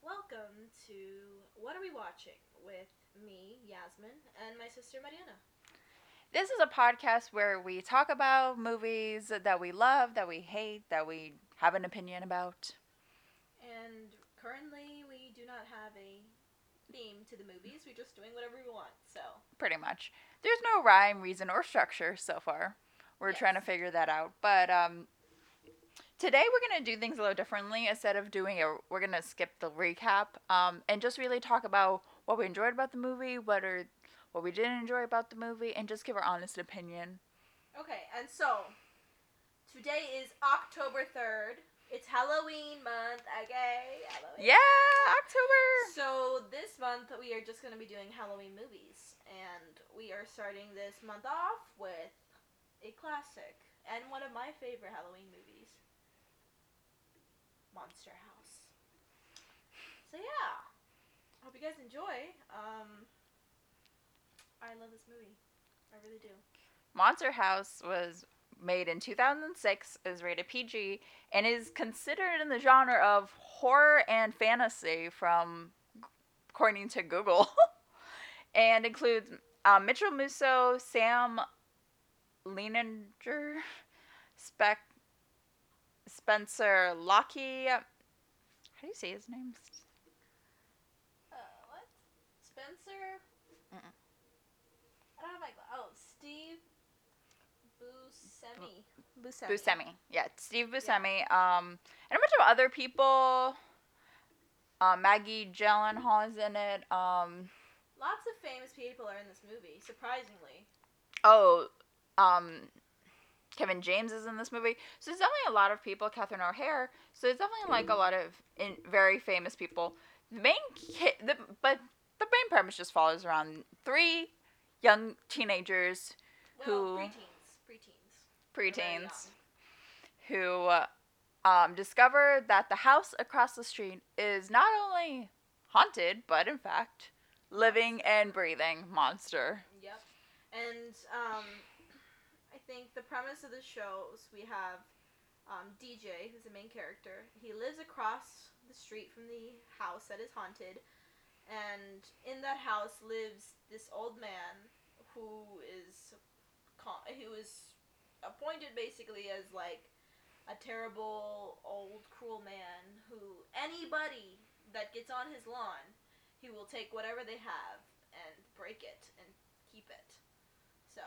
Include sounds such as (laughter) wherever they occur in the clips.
Welcome to What Are We Watching with me, Yasmin, and my sister Mariana. This is a podcast where we talk about movies that we love, that we hate, that we have an opinion about. And currently, we do not have a theme to the movies. We're just doing whatever we want. So, Pretty much. There's no rhyme, reason, or structure so far. We're trying to figure that out. But um, today we're going to do things a little differently. Instead of doing a, we're going to skip the recap um, and just really talk about what we enjoyed about the movie, what are what we didn't enjoy about the movie, and just give our honest opinion. okay, and so today is October 3rd. It's Halloween month, okay? Halloween. Yeah, October. So this month we are just going to be doing Halloween movies, and we are starting this month off with a classic and one of my favorite Halloween movies, Monster House. So yeah, I hope you guys enjoy. Um, I love this movie, I really do. Monster House was made in 2006, is rated PG, and is considered in the genre of horror and fantasy from according to Google, (laughs) and includes um, Mitchell Musso, Sam Leininger, Spec, Spencer Lockie. How do you say his name? Uh, what? Spencer? Mm-mm. I don't have my Oh, Steve Buscemi. Buscemi. Buscemi. Yeah, Steve Buscemi. Um, and a bunch of other people. Uh, Maggie Gyllenhaal is in it. Um, Lots of famous people are in this movie, surprisingly. oh, um, Kevin James is in this movie. So there's definitely a lot of people. Catherine O'Hara. So there's definitely like a lot of in, very famous people. The main kid, the, but the main premise just follows around three young teenagers, Well, Who- preteens. Preteens. Preteens, young. who uh, um, discover that the house across the street is not only haunted, but in fact, living and breathing monster. Yep. And um, I think the premise of the shows we have um, DJ, who's the main character. He lives across the street from the house that is haunted, and in that house lives this old man who is who is appointed basically as like a terrible old cruel man who anybody that gets on his lawn he will take whatever they have and break it and keep it so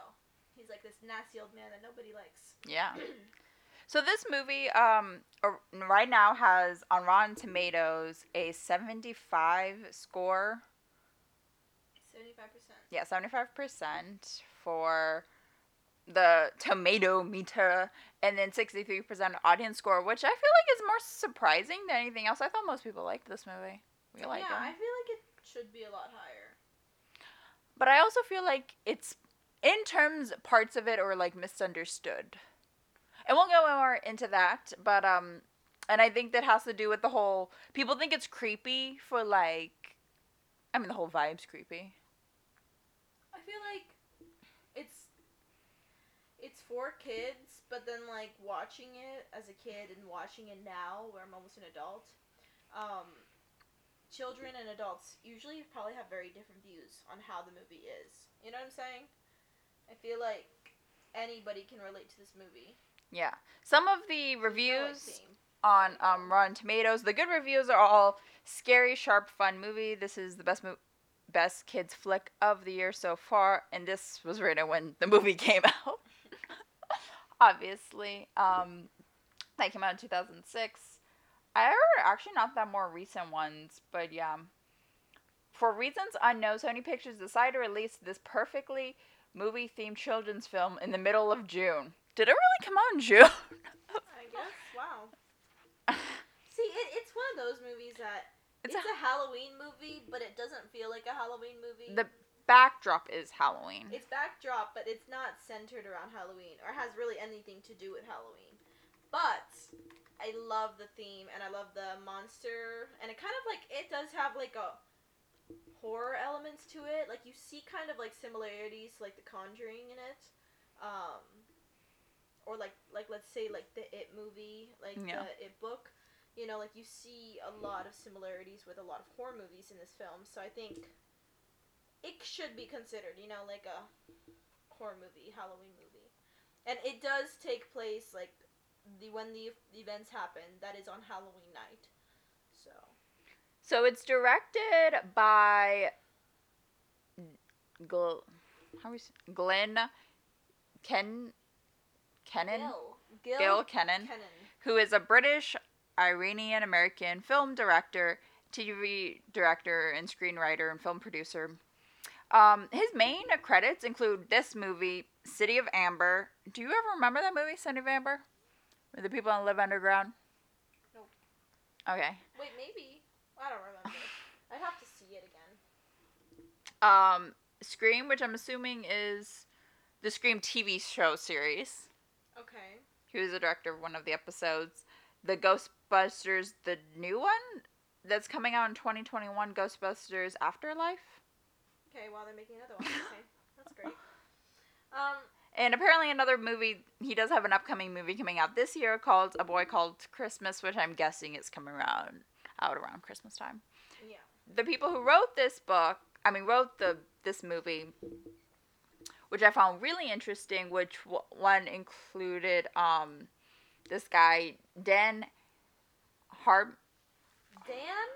he's like this nasty old man that nobody likes (clears throat) Yeah. So this movie, um, right now has on Rotten Tomatoes a seventy-five score. 75% Yeah, seventy-five percent for the tomato meter, and then sixty-three percent audience score, which I feel like is more surprising than anything else. I thought most people liked this movie. We like yeah it. i feel like it should be a lot higher But I also feel like it's in terms parts of it are like misunderstood. And we'll go more into that, but um and I think that has to do with the whole people think it's creepy for like I mean the whole vibe's creepy. I feel like it's it's for kids, but then like watching it as a kid and watching it now, where I'm almost an adult, um, children and adults usually probably have very different views on how the movie is. You know what I'm saying? I feel like anybody can relate to this movie. Yeah. Some of the There's no, like, reviews on um, Rotten Tomatoes, the good reviews are all scary, sharp, fun movie. This is the best mo- best kids flick of the year so far, and this was written when the movie (laughs) came out. (laughs) Obviously, um, that came out in two thousand six. I heard actually not that more recent ones, but yeah. For reasons unknown, Sony Pictures decided to release this perfectly movie themed children's film in the middle of June. Did it really come out in June? (laughs) I guess. Wow. See, it, it's one of those movies that It's it's, a- a, Halloween movie, but it doesn't feel like a Halloween movie. the backdrop is Halloween. It's backdrop, but it's not centered around Halloween or has really anything to do with Halloween. But I love the theme and I love the monster and it kind of like it does have like a horror elements to it. Like you see kind of like similarities to like The Conjuring in it. Um or like like let's say like the It movie, like Yeah. the It book. you know, like you see a lot of similarities with a lot of horror movies in this film. So I think it should be considered, you know, like a horror movie, Halloween movie. And it does take place like the when the events happen, that is on Halloween night. So it's directed by Gl- how we s- Glenn Ken Kenan Gil, Gil, Gil Kenan, Kenan. who is a British Iranian American film director, TV director, and screenwriter and film producer. Um, his main credits include this movie, City of Amber. Do you ever remember that movie, City of Amber? Where the people live underground? Nope. Okay. Wait, maybe I don't remember. I'd have to see it again. Um, Scream, which I'm assuming is the Scream TV show series. Okay. He was the director of one of the episodes. The Ghostbusters, the new one that's coming out in 2021, Ghostbusters Afterlife. Okay, while they're making another one. Okay, (laughs) that's great. Um, And apparently another movie, he does have an upcoming movie coming out this year called A Boy Called Christmas, which I'm guessing is coming around out around Christmas time. yeah. The people who wrote this book, I mean wrote the this movie which I found really interesting, which w- one included um this guy Dan Har Dan.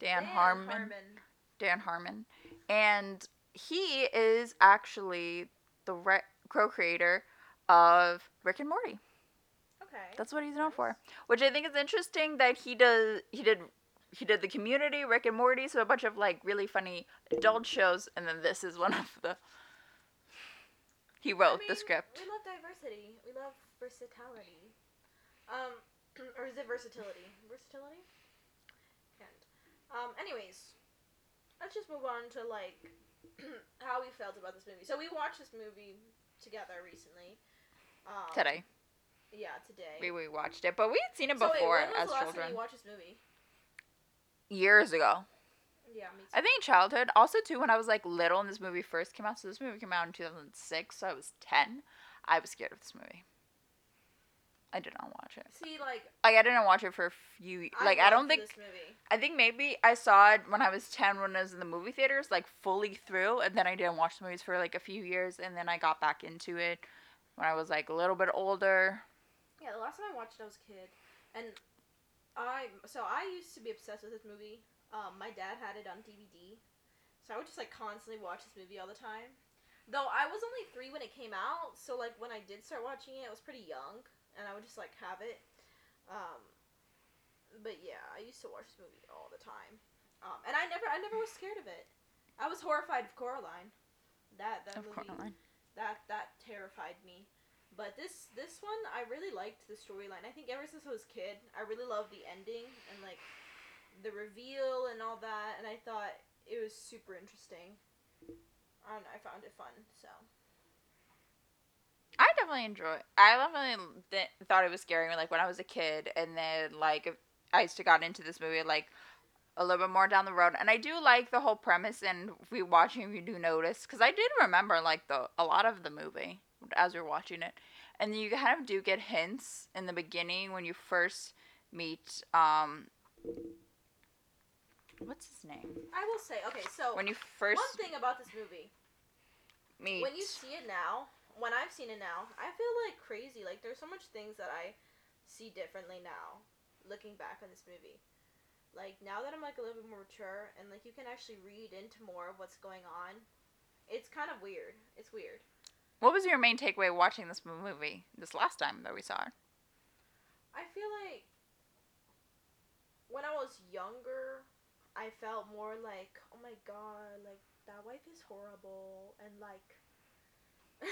Dan, Harmon. Harmon. Dan Harmon, and he is actually the re- co-creator of Rick and Morty. Okay. That's what he's known for. Which I think is interesting that he does. He did. He did the Community, Rick and Morty, so a bunch of like really funny adult shows, and then this is one of the. He I wrote the script. We love diversity. We love versatility. Um, (clears throat) or is it versatility? Versatility. And um, anyways, let's just move on to like (clears throat) how we felt about this movie. So we watched this movie together recently. Um, Today Yeah, today. we we watched it, but we had seen it so wait, before when was as the last children time you watched this movie? Years ago. Yeah, me too. I think childhood. Also, too, when I was like little and this movie first came out. So this movie came out in 2006, so I was 10. I was scared of this movie. I did not watch it. See, like, Like I didn't watch it for a few. Like I, don't think. this movie. I think maybe I saw it when I was 10 when I was in the movie theaters, like fully through, and then I didn't watch the movies for like a few years, and then I got back into it when I was like a little bit older. Yeah, the last time I watched it, I was a kid, and I so I used to be obsessed with this movie. Um, my dad had it on DVD, so I would just like constantly watch this movie all the time. Though I was only three when it came out, so like when I did start watching it, I was pretty young, and I would just like have it. Um, but yeah, I used to watch this movie all the time, um, and I never, I never was scared of it. I was horrified of Coraline. That that Of movie Coraline. that that terrified me. But this this one I really liked the storyline. I think ever since I was a kid, I really loved the ending and like the reveal and all that and I thought it was super interesting. And I found it fun, so I definitely enjoy. I definitely th- thought it was scary like when I was a kid, and then like I used to got into this movie like a little bit more down the road, and I do like the whole premise. And if we watching, we do notice because I did remember like the a lot of the movie as are watching it, and you kind of do get hints in the beginning when you first meet um. What's his name? I will say, okay, so When you first one thing about this movie, meet. when you see it now, when I've seen it now, I feel like crazy. Like there's so much things that I see differently now, looking back on this movie. Like now that I'm like a little bit more mature and like you can actually read into more of what's going on, it's kind of weird. It's weird. What was your main takeaway watching this movie this last time that we saw it? I feel like when I was younger, I felt more like, oh my god, like that wife is horrible and like (laughs)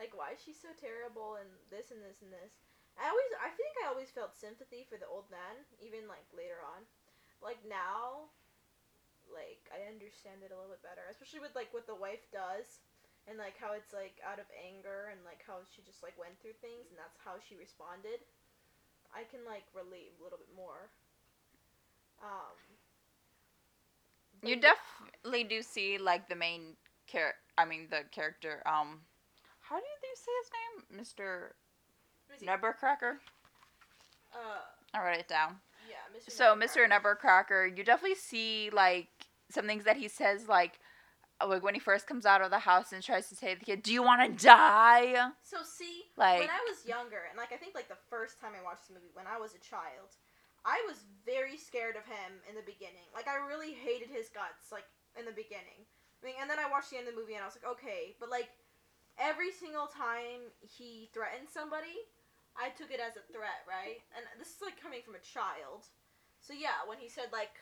like why is she so terrible and this and this and this. I always I think I always felt sympathy for the old man, even like later on. Like now like I understand it a little bit better, especially with like what the wife does and like how it's like out of anger and like how she just like went through things and that's how she responded. I can like relate a little bit more. Um You yeah. definitely do see like the main char I mean the character. Um, how do you say his name, Mister Let me see. Nebbercracker? Uh I wrote it down. Yeah, Mr. So Mr. Nevercracker. Nevercracker, you definitely see like some things that he says like Uh, like when he first comes out of the house and tries to say to the kid, "Do you want to die?" So see, Like when I was younger, and like I think like the first time I watched the movie when I was a child, I was very scared of him in the beginning. Like I really hated his guts, like in the beginning. I mean, and then I watched the end of the movie and I was like, okay, but like every single time he threatened somebody, I took it as a threat, right? And this is like coming from a child. So yeah, when he said like,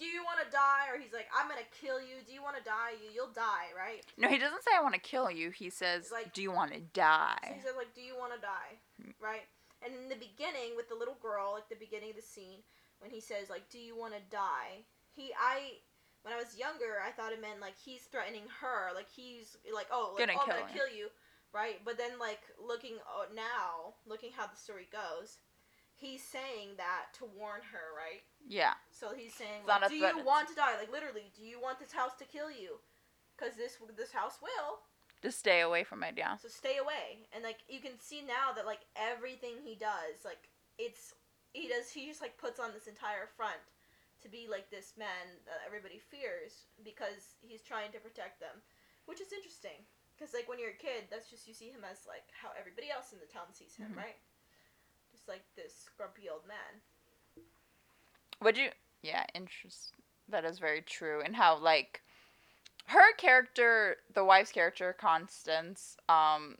"Do you want to die?" or he's like, "I'm gonna kill you. Do you want to die? You you'll die, right?" no, he doesn't say I want to kill you. He says, Like- "Do you want to die?" he said like, "Do you want to die?" Right? And in the beginning with the little girl, like the beginning of the scene, when he says like, "Do you want to die?" He I when I was younger, I thought it meant like he's threatening her, like he's like, "Oh, like, Gonna oh, I'm gonna kill you." Right? But then like looking oh, now, looking how the story goes, he's saying that to warn her, right? Yeah. So he's saying, like, "Do you want to die?" Like literally, "Do you want this house to kill you?" Because this this house will. Just stay away from it. Yeah. So stay away. And like you can see now that like everything he does, like it's he does he just like puts on this entire front to be like this man that everybody fears because he's trying to protect them, which is interesting. Because like when you're a kid, that's just you see him as like how everybody else in the town sees him, Mhm. right? Just like this grumpy old man. Would you? Yeah, interest. That is very true. And how like her character, the wife's character, Constance, um,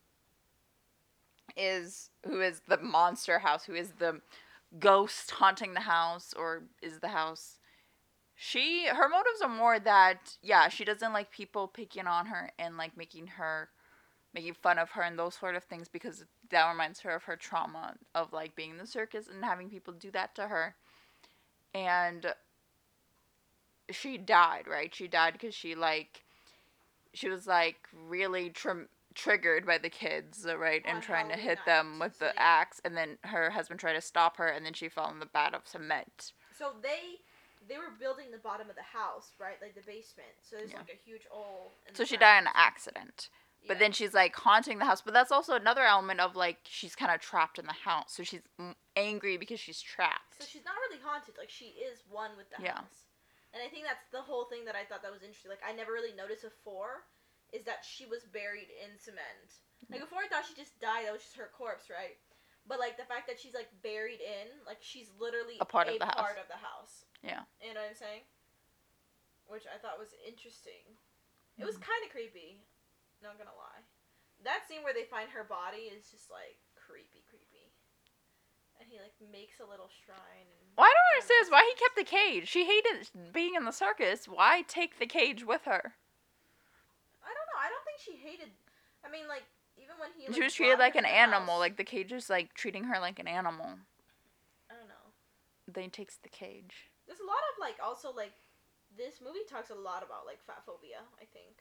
is who is the monster house, who is the ghost haunting the house, or is the house. She her motives are more that yeah she doesn't like people picking on her and like making her making fun of her and those sort of things because that reminds her of her trauma of like being in the circus and having people do that to her and she died right she died because she like she was like really tr- triggered by the kids uh, right and trying to hit them with the axe and then her husband tried to stop her and then she fell in the vat of cement So they they were building the bottom of the house, right? Like the basement. So there's Yeah. like a huge hole. In so she died in an accident but Yeah. then she's like haunting the house but that's also another element of like she's kind of trapped in the house so she's angry because she's trapped So she's not really haunted. Like she is one with the Yeah. house. And I think that's the whole thing that I thought that was interesting. Like I never really noticed before is that she was buried in cement. Like before I thought she just died, that was just her corpse, right? But like the fact that she's like buried in, like she's literally A part of the house. part of the house. Yeah. You know what I'm saying? Which I thought was interesting. It was Mm-hmm. kind of creepy. Not gonna lie. That scene where they find her body is just like creepy, creepy. And he like makes a little shrine. And Well, I don't understand is why he kept the cage. She hated being in the circus. Why take the cage with her? I don't know. I don't think she hated. I mean, like even when he. she was treated like an animal. house- Like the cage is like treating her like an animal. I don't know. Then he takes the cage. There's a lot of like also like this movie talks a lot about like fat phobia. I think,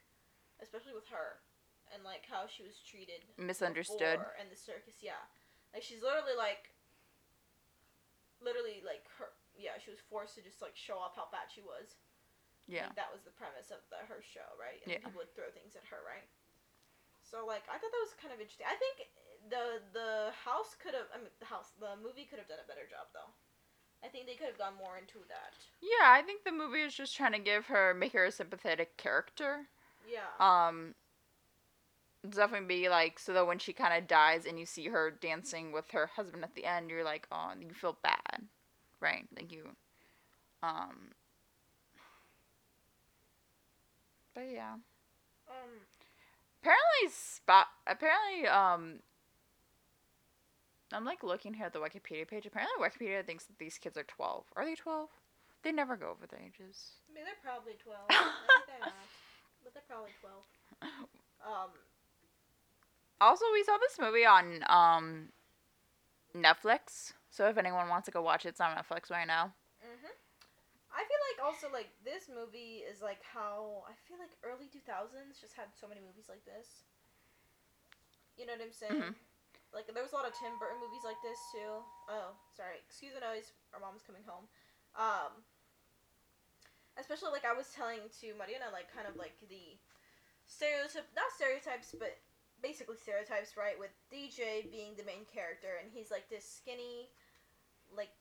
especially with her, and like how she was treated. Misunderstood. before And the circus, yeah, like she's literally like. Literally, like her, yeah, she was forced to just like show off how fat she was. Yeah. Like, that was the premise of the her show, right? And Yeah. people would throw things at her, right? So like I thought that was kind of interesting. I think the the house could have I mean the house the movie could have done a better job though. I think they could have gone more into that. Yeah, I think the movie is just trying to give her, make her a sympathetic character. Yeah. Um, definitely be like so that when she kind of dies and you see her dancing with her husband at the end, you're like, oh, you feel bad, right? Like you, um. But yeah, um. apparently spot. Apparently, um. I'm like looking here at the Wikipedia page. Apparently, Wikipedia thinks that these kids are 12. Are they 12? They never go over the ages. I mean, they're probably twelve. (laughs) I think they're not, but they're probably twelve. (laughs) Um. Also, we saw this movie on um Netflix. So if anyone wants to go watch it, it's on Netflix right now. Mhm. I feel like also like this movie is like how I feel like early two thousands just had so many movies like this. You know what I'm saying? Mhm. Like there was a lot of Tim Burton movies like this too. Oh, sorry. Excuse the noise. Our mom's coming home. Um. Especially like I was telling to Mariana, like kind of like the stereotype, not stereotypes, but basically stereotypes, right? With DJ being the main character, and he's like this skinny, like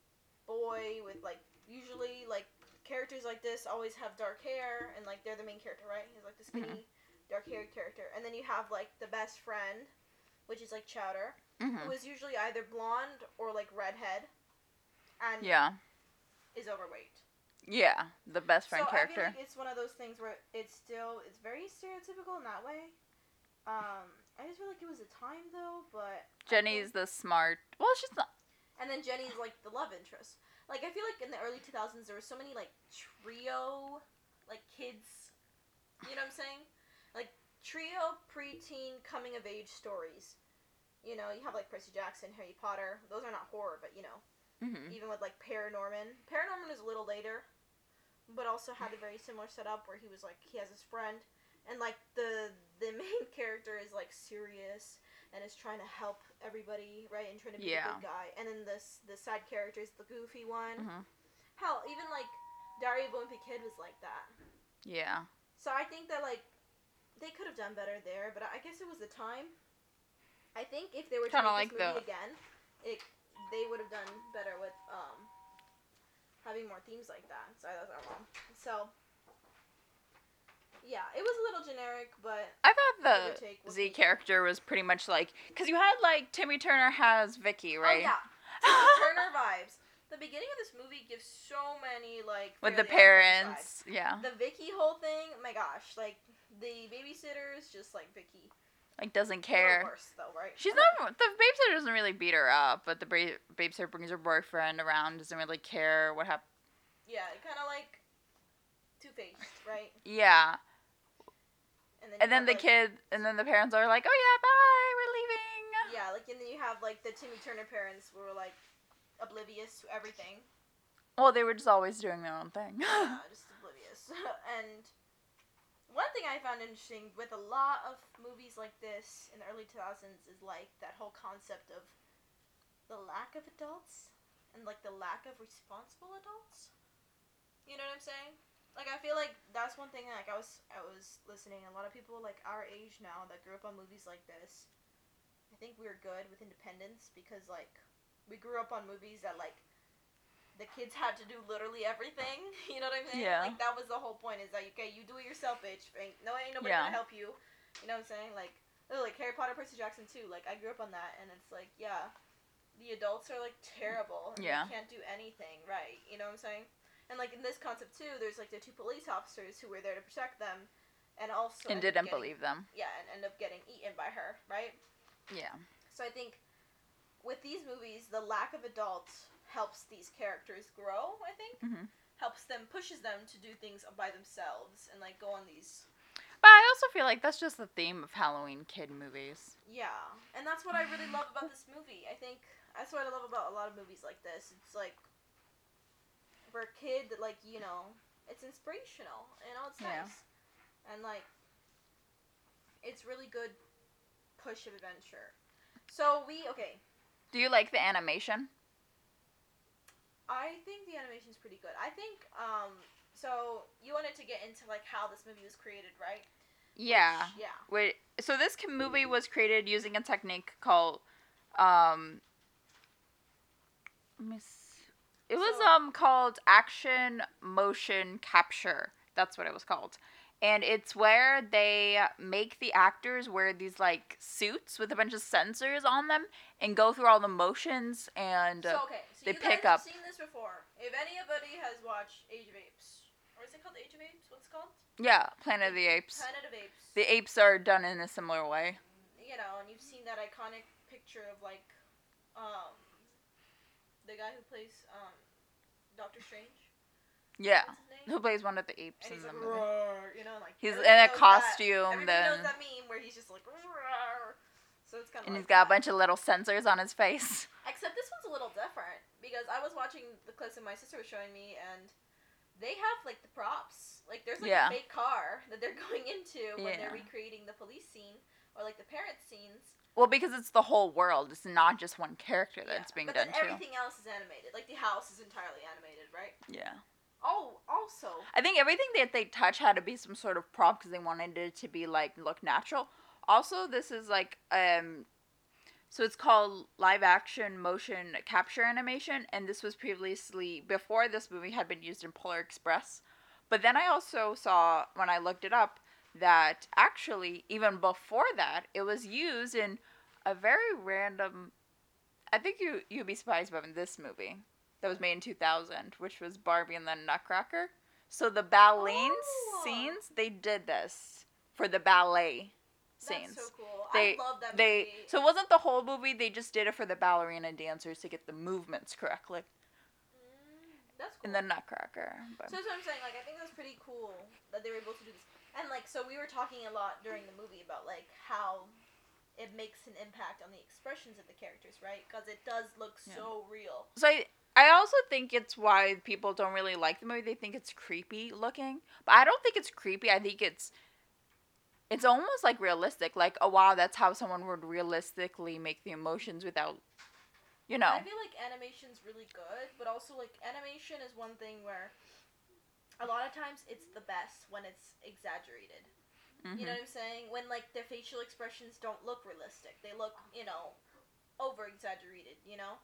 boy with like usually like characters like this always have dark hair and like they're the main character, right? He's like the skinny, dark haired character, and then you have like the best friend, which is like Chowder, hmm who is usually either blonde or like redhead, and Yeah. is overweight. Yeah. The best friend so character. I feel like it's one of those things where it's still it's very stereotypical in that way. Um, I just feel like it was a time though, but Jenny's the smart. Well, she's not. and then Jenny's like the love interest. Like I feel like in the early two thousands there were so many like trio, like kids. You know what I'm saying? Like trio preteen coming of age stories. You know, you have like Percy Jackson, Harry Potter. Those are not horror, but you know, hmm even with like Paranorman. Paranorman is a little later, but also had a very similar setup where he was like he has his friend, and like the the (laughs) main character is like serious and is trying to help everybody, right, and trying to be Yeah. a good guy. And then this the side character is the goofy one. hmm Hell, even like Diary of a Wimpy Kid was like that. Yeah. So I think that like they could have done better there, but I guess it was the time. I think if they were to Kinda make like this movie the- again, it they would have done better with um having more themes like that. Sorry, that's not wrong. So yeah, it was a little generic, but I thought the Z character was pretty much like because you had like Timmy Turner has Vicky, oh, right? oh yeah, (laughs) Turner vibes. The beginning of this movie gives so many like With the parents, yeah. The Vicky whole thing, oh my gosh, like the babysitter is just like Vicky. like doesn't care. worse though, right? She's not the babysitter doesn't really beat her up, but the ba- babysitter brings her boyfriend around, doesn't really care what happened. Yeah, kind of like Two Faced, right? Yeah, And then, and then have, the like- kid, and then the parents are like, "Oh yeah, bye, we're leaving." Yeah, like and then you have like the Timmy Turner parents who were like oblivious to everything. Well, they were just always doing their own thing. yeah, (laughs) just oblivious. (laughs) and one thing I found interesting with a lot of movies like this in the early 2000s is like that whole concept of the lack of adults and like the lack of responsible adults. You know what I'm saying? Like I feel like that's one thing like I was I was listening a lot of people like our age now that grew up on movies like this. I think we were good with independence because like we grew up on movies that like the kids had to do literally everything. (laughs) You know what I'm saying? Yeah. Like that was the whole point. Is that okay? You do it yourself, bitch. Ain't no ain't nobody Yeah. gonna help you. You know what I'm saying? Like oh, like Harry Potter, Percy Jackson too. Like I grew up on that, and it's like yeah, the adults are like terrible. Yeah. They can't do anything right. You know what I'm saying? And like in this concept too, there's like the two police officers who were there to protect them, and also and didn't getting- believe them. Yeah, and end up getting eaten by her. Right. Yeah. So I think with these movies, the lack of adults helps these characters grow. I think hmm helps them, pushes them to do things by themselves and like go on these. But I also feel like that's just the theme of Halloween kid movies. Yeah, and that's what I really love about this movie. I think that's what I love about a lot of movies like this. It's like for a kid, that like you know, it's inspirational. You know, it's Yeah. nice, and like it's really good push of adventure. So we okay. Do you like the animation? I think the animation is pretty good. I think um so you wanted to get into like how this movie was created, right? Yeah. Yeah. Wait, so this movie was created using a technique called um let me s- it was So- um called action motion capture. That's what it was called. And it's where they make the actors wear these like suits with a bunch of sensors on them and go through all the motions and uh, so okay, so they you pick guys up- have seen this before. If anybody has watched Age of Apes, or is it called Age of Apes? What's it called? yeah, Planet of the Apes. Planet of Apes. The apes are done in a similar way. you know, and you've seen that iconic picture of like, um, the guy who plays um, Doctor Strange. Yeah. What's his name? Who plays one of the apes And in the like, movie? "Roar," you know, like He's in a that- costume, everybody then- knows that meme where he's just like, "Roar." so it's kind of. And like he's got a bunch of little sensors on his face. (laughs) Except this one's a little different because I was watching the clips that my sister was showing me, and they have like the props. Like there's like Yeah. a fake car that they're (laughs) going into when Yeah. they're recreating the police scene or like the parent scenes. Well, because it's the whole world. It's not just one character Yeah, that's being but done then to. everything else is animated. Like the house is entirely animated, right? Yeah. Oh, also, I think everything that they touch had to be some sort of prop because they wanted it to be like look natural. Also, this is like um So it's called live action motion capture animation, and this was previously before this movie had been used in Polar Express. But then I also saw when I looked it up that actually even before that it was used in a very random. I think you you'd be surprised about this movie that was made in 2000, which was Barbie and the Nutcracker. So the ballet Oh. scenes they did this for the ballet scenes. That's so cool. They- I love that they movie. so it wasn't the whole movie. They just did it for the ballerina dancers to get the movements correctly Mm, that's cool. in the Nutcracker. But So that's what I'm saying. Like, I think that's pretty cool that they were able to do this. And like, so we were talking a lot during the movie about like how it makes an impact on the expressions of the characters, right? Because it does look Yeah. so real. so I, I also think it's why people don't really like the movie. They think it's creepy looking, but I don't think it's creepy. I think it's it's almost like realistic. Like, oh wow, that's how someone would realistically make the emotions without, you know. I feel like animation's really good, but also like animation is one thing where a lot of times it's the best when it's exaggerated. Mhm. You know what I'm saying? When like their facial expressions don't look realistic. They look, you know, over exaggerated, you know?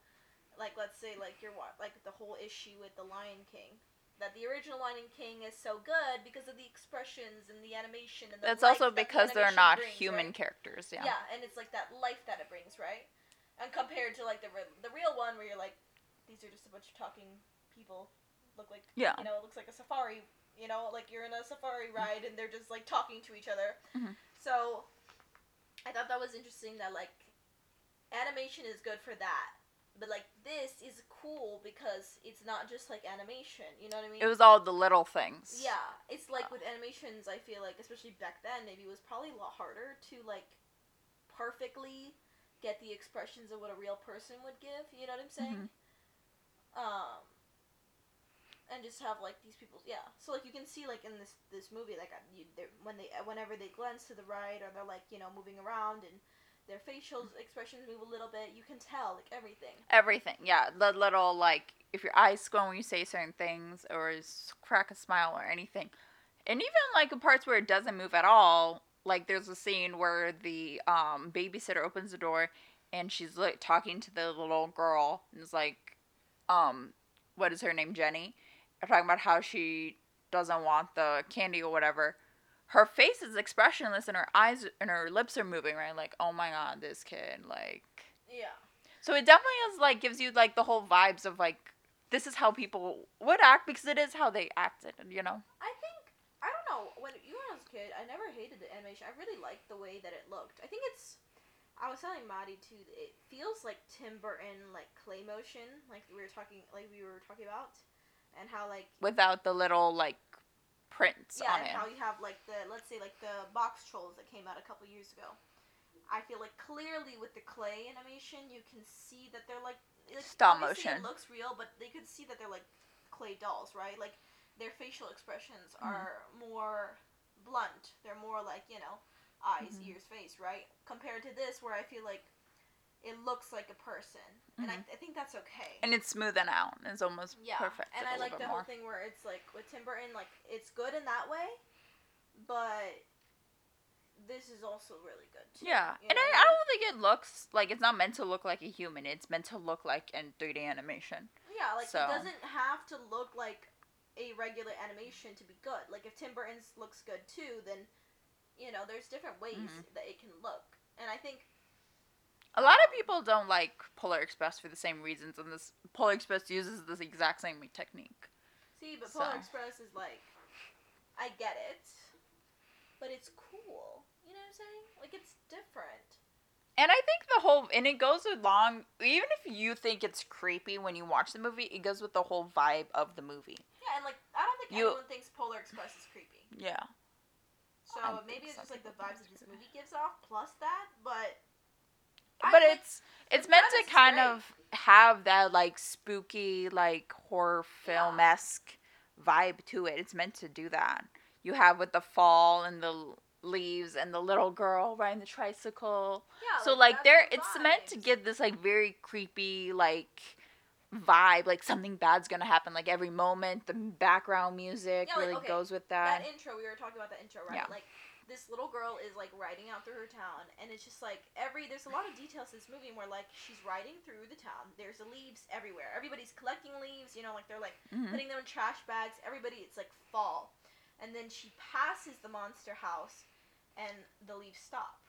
Like let's say like you're what like the whole issue with the Lion King. That the original Lion King is so good because of the expressions and the animation and the That's also that the because they're not brings, human right? characters. Yeah. Yeah, and it's like that life that it brings, right? And compared to like the re- the real one where you're like, these are just a bunch of talking people, look like Yeah. you know, it looks like a safari, you know, like you're in a safari ride and they're just like talking to each other. Mhm. So, I thought that was interesting that like animation is good for that, but like this is cool because it's not just like animation. You know what I mean? It was all the little things. Yeah, it's like with animations. I feel like, especially back then, maybe it was probably a lot harder to like perfectly get the expressions of what a real person would give. You know what I'm saying? Um, and just have like these people, yeah. So like you can see like in this this movie, like you, they're- when they whenever they glance to the right or they're like you know moving around and their facial expressions move a little bit, you can tell like everything. Everything. Yeah. The little like if your eyes squint when you say certain things or crack a smile or anything, and even like the parts where it doesn't move at all. Like there's a scene where the um, babysitter opens the door and she's like talking to the little girl and is like, um, what is her name, Jenny? Talking about how she doesn't want the candy or whatever. Her face is expressionless and her eyes and her lips are moving, right? Like, oh my god, this kid, like. Yeah. So it definitely is like gives you like the whole vibes of like this is how people would act because it is how they acted, you know. I think I don't know when you was a kid, I never hated the animation. I really liked the way that it looked. I think it's. I was telling Maddie too. It feels like Tim Burton, like clay motion, like we were talking, like we were talking about, and how like Without the little like prints yeah, on and it. how you have like the let's say like the Boxtrolls that came out a couple years ago. I feel like clearly with the clay animation, you can see that they're like, like Stop motion. It looks real, but they could see that they're like clay dolls, right? Like their facial expressions Mhm. are more blunt. They're more like you know eyes, Mhm. ears, face, right? Compared to this, where I feel like it looks like a person, and I, I think that's okay. and it's smoothed out. It's almost Yeah, perfect. and I like the more. whole thing where it's like with Tim Burton, like it's good in that way, but this is also really good too. Yeah, you and I, I don't think it looks like it's not meant to look like a human. It's meant to look like in 3D animation. Yeah, like So- it doesn't have to look like a regular animation to be good. Like if Tim Burton's looks good too, then you know there's different ways Mhm. that it can look, and I think A lot of people don't like Polar Express for the same reasons, and this Polar Express uses this exact same technique. see, but Polar Express is like, I get it, but it's cool. You know what I'm saying? Like it's different. And I think the whole and it goes along even if you think it's creepy when you watch the movie, it goes with the whole vibe of the movie. Yeah, and like I don't think You- anyone thinks Polar Express is creepy. Yeah. So maybe it's just like the vibes that this movie gives off, plus that. But I But think it's it's meant to kind great. of have that like spooky like horror film esque vibe to it. It's meant to do that. You have with the fall and the leaves and the little girl riding the tricycle. yeah. so like that's there the it's meant to give this like very creepy like vibe like something bad's gonna happen like every moment the background music Yeah, like, really okay, goes with that that, intro. We were talking about that intro, right? Yeah. Like this little girl is like riding out through her town, and it's just like every there's a lot of details in this movie where like she's riding through the town. There's leaves everywhere. Everybody's collecting leaves. You know, like they're like Mhm. putting them in trash bags. Everybody, it's like fall, and then she passes the monster house, and the leaves stop.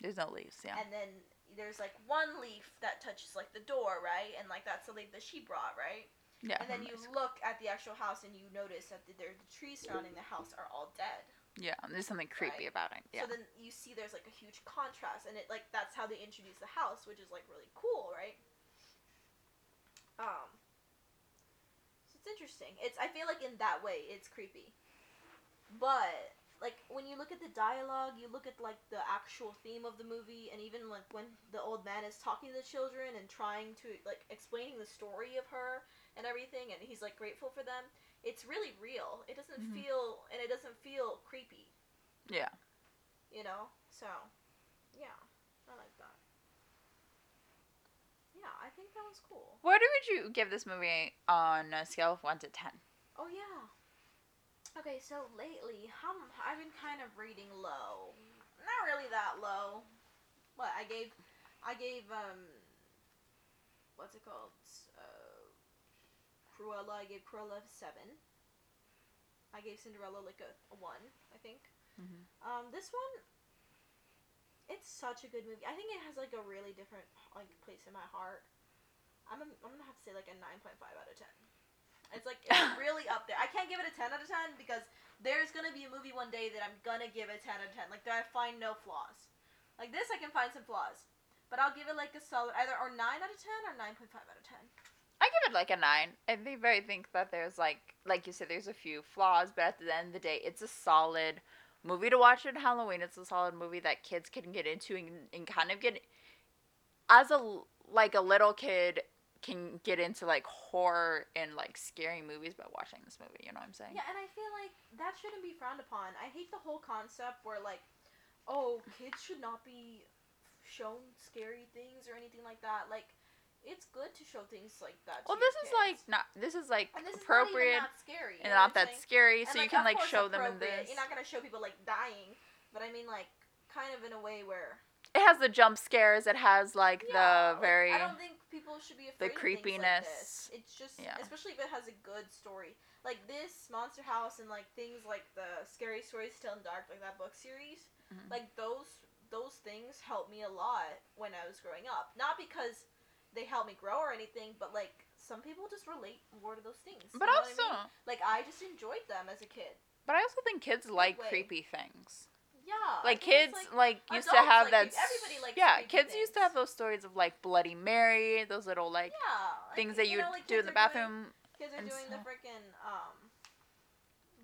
There's no leaves. Yeah. And then there's like one leaf that touches like the door, right? And like that's the leaf that she brought, right? yeah. And then you look at the actual house and you notice that the, the trees surrounding the house are all dead. Yeah. There's something creepy Right. about it. Yeah. So then you see there's like a huge contrast, and it like that's how they introduce the house, which is like really cool, right? Um. So it's interesting. It's I feel like in that way it's creepy, but like when you look at the dialogue, you look at like the actual theme of the movie, and even like when the old man is talking to the children and trying to like explaining the story of her and everything, and he's like grateful for them. It's really real. It doesn't Mhm. feel and it doesn't feel creepy yeah. you know so yeah i like that yeah i think that was cool What would you give this movie on a scale of one to ten? oh yeah okay so lately how i've been kind of reading low not really that low what i gave i gave um what's it called Cruella. I gave Cruella a seven. I gave Cinderella like a, a one, I think. Mm-hmm. Um, this one, it's such a good movie. I think it has like a really different like place in my heart. I'm, a, I'm gonna have to say like a 9.5 out of 10. It's like it's (laughs) really up there. I can't give it a 10 out of 10 because there's gonna be a movie one day that I'm gonna give a 10 out of 10. Like I find no flaws. Like this, I can find some flaws, but I'll give it like a solid either or 9 out of 10 or 9.5 out of 10 give it like a nine. I think I think that there's like like you said, there's a few flaws, but at the end of the day, it's a solid movie to watch at Halloween. It's a solid movie that kids can get into and, and kind of get as a like a little kid can get into like horror and like scary movies by watching this movie. You know what I'm saying? Yeah, and I feel like that shouldn't be frowned upon. I hate the whole concept where like, oh, kids should not be shown scary things or anything like that. Like, it's good to show things like that. Well, this is like not. This is like and this is appropriate not scary. and not that saying? scary, And, so you like, can like show them in this. You're not gonna show people like dying, but I mean like kind of in a way where It has the jump scares. It has like yeah, the like, very. I don't think people should be the afraid like creepiness. this. It's just Yeah. especially if it has a good story. Like this Monster House and like things like the Scary Stories Still in the Dark, like that book series. Mhm. Like those those things helped me a lot when I was growing up. Not because they help me grow or anything, but like some people just relate more to those things. but also, I mean? like I just enjoyed them as a kid. but I also think kids like creepy things. Yeah. Like kids it's, like, used to have like that. everybody likes yeah, kids used to have those stories of like Bloody Mary, those little like yeah, like, things that you, know, like, do in the are doing- bathroom. Kids are doing the freaking um,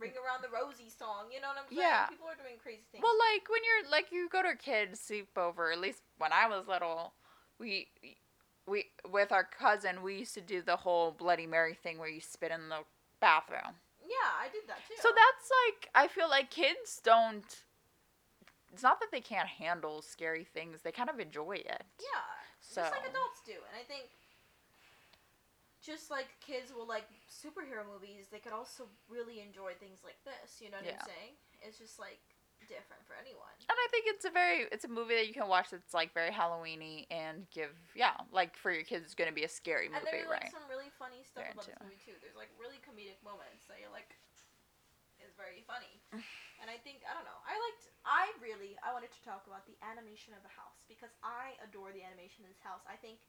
"Ring Around the Rosie" song. You know what I'm saying? Yeah. People are doing crazy things. Well, like when you're like you go to a kid's sleepover. At least when I was little, we we with our cousin we used to do the whole Bloody Mary thing where you spit in the bathroom. yeah, I did that too. So that's like I feel like kids don't. It's not that they can't handle scary things; they kind of enjoy it. yeah, So just like adults do, and I think just like kids will like superhero movies, they could also really enjoy things like this. You know what Yeah. I'm saying? It's just like different for anyone. And I think it's a very it's a movie that you can watch that's like very Halloweeny and give yeah like for your kids it's gonna be a scary movie, And there's like right some really funny stuff They're about this into it. movie too. There's like really comedic moments that you're like is very funny. (laughs) and I think I don't know. I liked I really I wanted to talk about the animation of the house because I adore the animation of this house. I think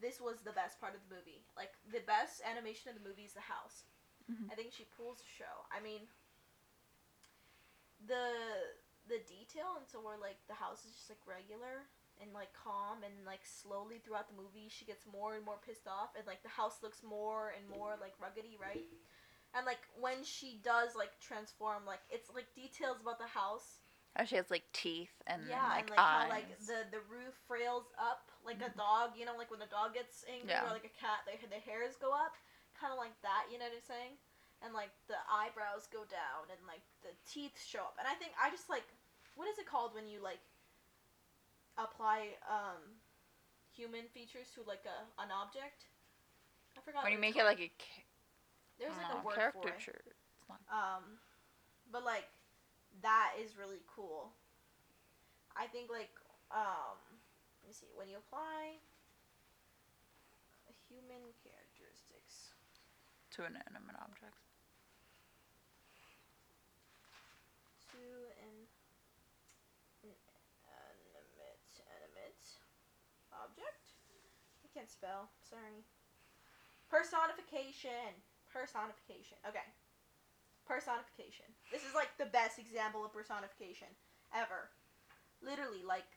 this was the best part of the movie. Like the best animation of the movie is the house. Mhm. I think she pulls the show. I mean the the detail into where like the house is just like regular and like calm and like slowly throughout the movie she gets more and more pissed off and like the house looks more and more like ruggedy right? And like when she does like transform like it's like details about the house. Oh she has like teeth and yeah like, and like eyes how like the the roof frails up like a dog you know like when a dog gets angry Yeah. or like a cat their, their hairs go up kind of like that you know what i'm saying and like the eyebrows go down and like the teeth show up. And i think i just like what is it called when you like apply um human features to like a an object? I forgot when you make it like a ca- there's like uh, a word for it. Caricature um, but like that is really cool. I think like um let me see. When you apply human characteristics To an inanimate object. to an animate animate object. I can't spell. Sorry. Personification. Personification. Okay. Personification. This is like the best example of personification ever. Literally, like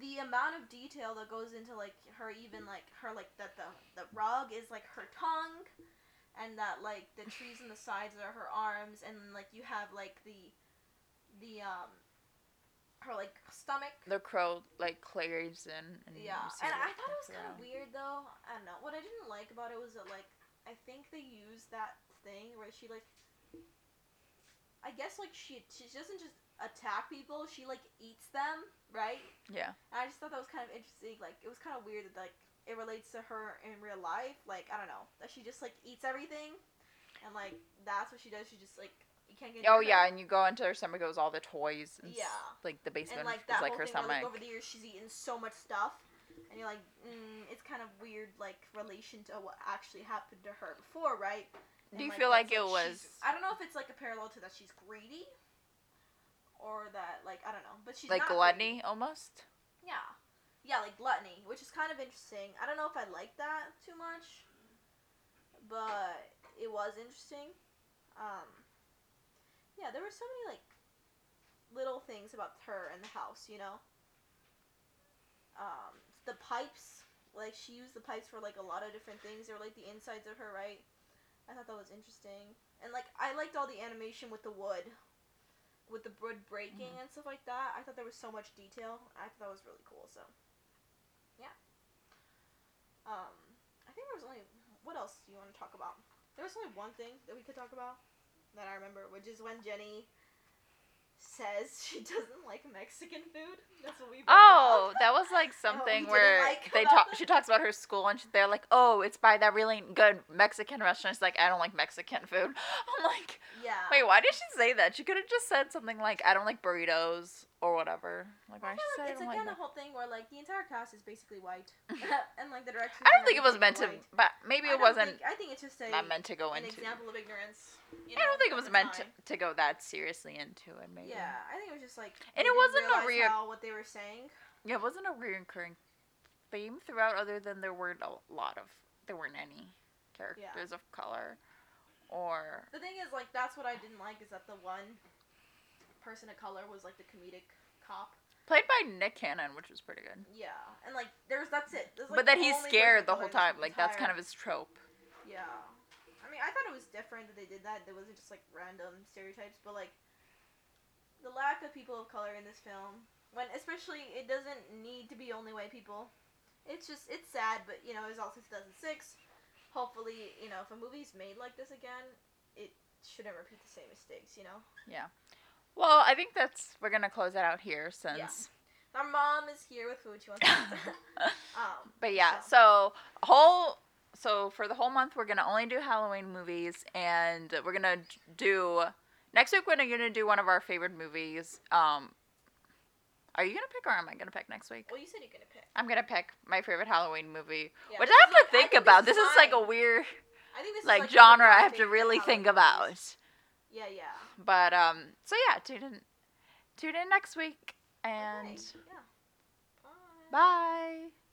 the amount of detail that goes into like her even like her like that the the rug is like her tongue and that like the trees and the sides are her arms and like you have like the the um her like stomach The crow like clears in. And yeah, and I thought it was kind of weird though. I don't know. What I didn't like about it was that like I think they used that thing where she like, I guess like she she doesn't just attack people. She like eats them, right? Yeah. And I just thought that was kind of interesting. Like it was kind of weird that like it relates to her in real life. Like I don't know that she just like eats everything, and like that's what she does. She just like can't get. Oh yeah, and you go into her stomach, goes all the toys. And s- Yeah. Like the basement and like is that like whole her thing where, like, stomach. over the years she's eaten so much stuff and you're like mm, it's kind of weird like relation to what actually happened to her before right Do you And, feel like it was i don't know if it's like a parallel to that she's greedy or that like i don't know but she's like gluttony greedy. almost? yeah yeah like gluttony which is kind of interesting i don't know if i like that too much but it was interesting um yeah there were so many like little things about her and the house you know? Um the pipes like she used the pipes for like a lot of different things. They were like the insides of her right? I thought that was interesting. And like i liked all the animation with the wood with the wood breaking Mhm. and stuff like that. I thought there was so much detail. I thought that was really cool so yeah. Um i think there was only what else do you want to talk about? There was only one thing that we could talk about that i remember which is when jenny says (laughs) she doesn't like mexican food that's what we Oh, that was like (laughs) oh, something didn't where like they talk. She talks about her school, and she, they're like, "Oh, it's by that really good Mexican restaurant." She's like, "I don't like Mexican food." (laughs) I'm like, yeah wait, why did she say that? She could have just said something like, "I don't like burritos" or whatever. Like, I why did feel she say like I it's like again a whole thing where like the entire cast is basically white, (laughs) (laughs) and like the direction. I don't think it was meant to, but maybe it don't wasn't Think, I think it's just a not meant to go into an into. example of ignorance. You I don't think it was meant to, to go that seriously into it. Maybe. Yeah, I think it was just like. And it wasn't a realize rea- how what they were saying. Yeah, it wasn't a reoccurring theme throughout, other than there weren't a lot of there weren't any characters of color, or The thing is, like, that's what I didn't like is that the one person of color was like the comedic cop. played by Nick Cannon, which was pretty good. Yeah, and like there's that's it. There's, like, but then the he's scared the whole time. Like that's kind of his trope. Yeah. I mean, I thought it was different that they did that. There wasn't just like random stereotypes, but like the lack of people of color in this film, when especially it doesn't need to be only white people. It's just it's sad, but you know, it was also 2006. Hopefully, you know, if a movie's made like this again, it shouldn't repeat the same mistakes, you know. Well, I think that's we're gonna close it out here since. Our mom is here with food. She wants to um But yeah, so whole so for the whole month we're gonna only do Halloween movies, and we're gonna do next week we're gonna do one of our favorite movies. Um, are you gonna pick or am I gonna pick next week? Well, you said you're gonna pick. I'm gonna pick my favorite Halloween movie, Yeah, which I have is to like- think think about. this This is is like a weird I think this is like like genre I have to really think about. movies. Yeah, yeah. But um, so yeah, tune in, tune in next week, and Okay, yeah. Bye. bye.